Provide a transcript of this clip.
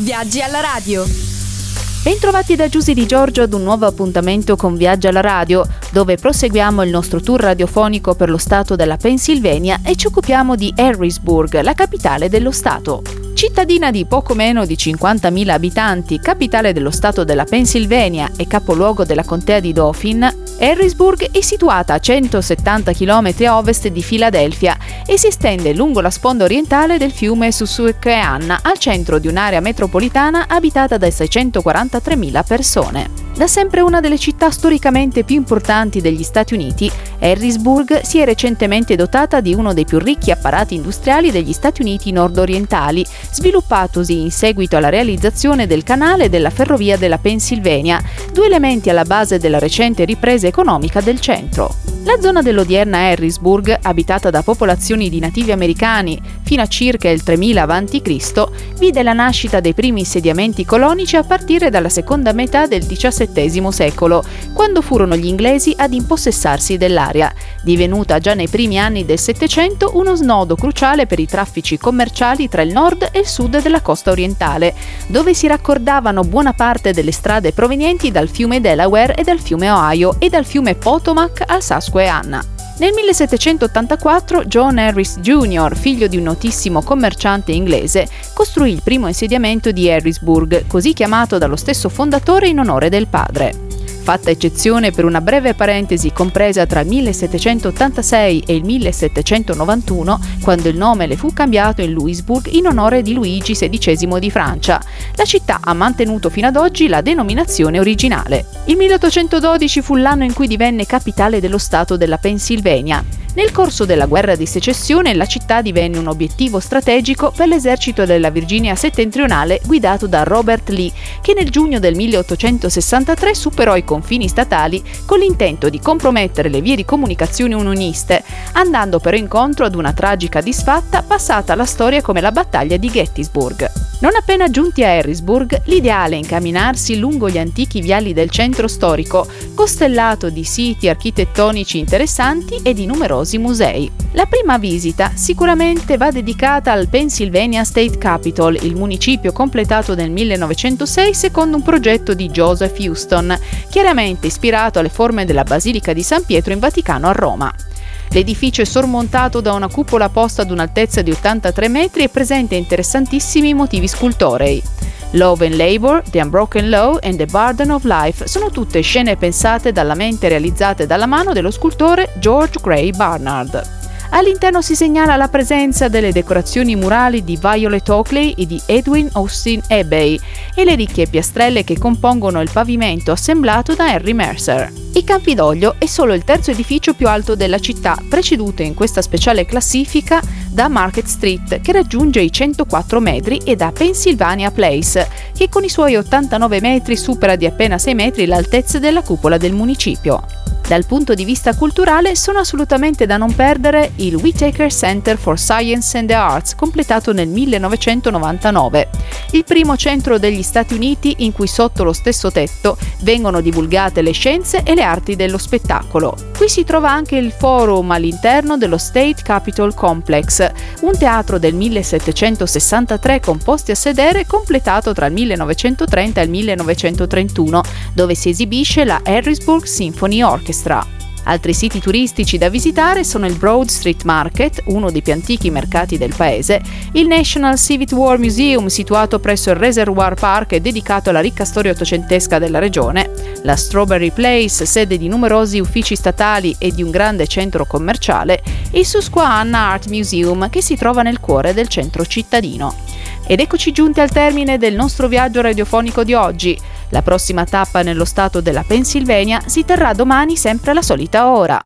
Viaggi alla radio. Bentrovati da Giusy Di Giorgio ad un nuovo appuntamento con Viaggi alla radio, dove proseguiamo il nostro tour radiofonico per lo stato della Pennsylvania e ci occupiamo di Harrisburg, la capitale dello stato. Cittadina di poco meno di 50.000 abitanti, capitale dello stato della Pennsylvania e capoluogo della contea di Dauphin, Harrisburg è situata a 170 km a ovest di Filadelfia e si estende lungo la sponda orientale del fiume Susquehanna al centro di un'area metropolitana abitata da 643.000 persone. Da sempre una delle città storicamente più importanti degli Stati Uniti, Harrisburg si è recentemente dotata di uno dei più ricchi apparati industriali degli Stati Uniti nordorientali, sviluppatosi in seguito alla realizzazione del canale della ferrovia della Pennsylvania, due elementi alla base della recente ripresa economica del centro. La zona dell'odierna Harrisburg, abitata da popolazioni di nativi americani fino a circa il 3000 a.C., vide la nascita dei primi insediamenti colonici a partire dalla seconda metà del XVII secolo, quando furono gli inglesi ad impossessarsi dell'area, divenuta già nei primi anni del Settecento uno snodo cruciale per i traffici commerciali tra il nord e il sud della costa orientale, dove si raccordavano buona parte delle strade provenienti dal fiume Delaware e dal fiume Ohio e dal fiume Potomac al Susquehanna Susquehanna. Nel 1784 John Harris Jr., figlio di un notissimo commerciante inglese, costruì il primo insediamento di Harrisburg, così chiamato dallo stesso fondatore in onore del padre fatta eccezione per una breve parentesi compresa tra il 1786 e il 1791, quando il nome le fu cambiato in Louisburg in onore di Luigi XVI di Francia. La città ha mantenuto fino ad oggi la denominazione originale. Il 1812 fu l'anno in cui divenne capitale dello Stato della Pennsylvania. Nel corso della guerra di secessione la città divenne un obiettivo strategico per l'esercito della Virginia settentrionale guidato da Robert Lee, che nel giugno del 1863 superò i confini statali con l'intento di compromettere le vie di comunicazione unioniste, andando però incontro ad una tragica disfatta passata alla storia come la battaglia di Gettysburg. Non appena giunti a Harrisburg, l'ideale è incamminarsi lungo gli antichi viali del centro storico, costellato di siti architettonici interessanti e di numerosi musei. La prima visita sicuramente va dedicata al Pennsylvania State Capitol, il municipio completato nel 1906 secondo un progetto di Joseph Houston, chiaramente ispirato alle forme della Basilica di San Pietro in Vaticano a Roma. L'edificio è sormontato da una cupola posta ad un'altezza di 83 metri e presenta interessantissimi motivi scultorei. Love and Labor, The Unbroken Law and The Burden of Life sono tutte scene pensate dalla mente e realizzate dalla mano dello scultore George Gray Barnard. All'interno si segnala la presenza delle decorazioni murali di Violet Oakley e di Edwin Austin Abbey e le ricche piastrelle che compongono il pavimento assemblato da Harry Mercer. Il Campidoglio è solo il terzo edificio più alto della città, preceduto in questa speciale classifica da Market Street, che raggiunge i 104 metri, e da Pennsylvania Place, che con i suoi 89 metri supera di appena 6 metri l'altezza della cupola del municipio. Dal punto di vista culturale sono assolutamente da non perdere il Whitaker Center for Science and the Arts, completato nel 1999, il primo centro degli Stati Uniti in cui sotto lo stesso tetto vengono divulgate le scienze e le arti dello spettacolo. Qui si trova anche il forum all'interno dello State Capitol Complex, un teatro del 1763 con posti a sedere completato tra il 1930 e il 1931, dove si esibisce la Harrisburg Symphony Orchestra. Altri siti turistici da visitare sono il Broad Street Market, uno dei più antichi mercati del paese, il National Civic War Museum situato presso il Reservoir Park e dedicato alla ricca storia ottocentesca della regione, la Strawberry Place, sede di numerosi uffici statali e di un grande centro commerciale, e il Susquehanna Art Museum che si trova nel cuore del centro cittadino. Ed eccoci giunti al termine del nostro viaggio radiofonico di oggi. La prossima tappa nello stato della Pennsylvania si terrà domani sempre alla solita ora.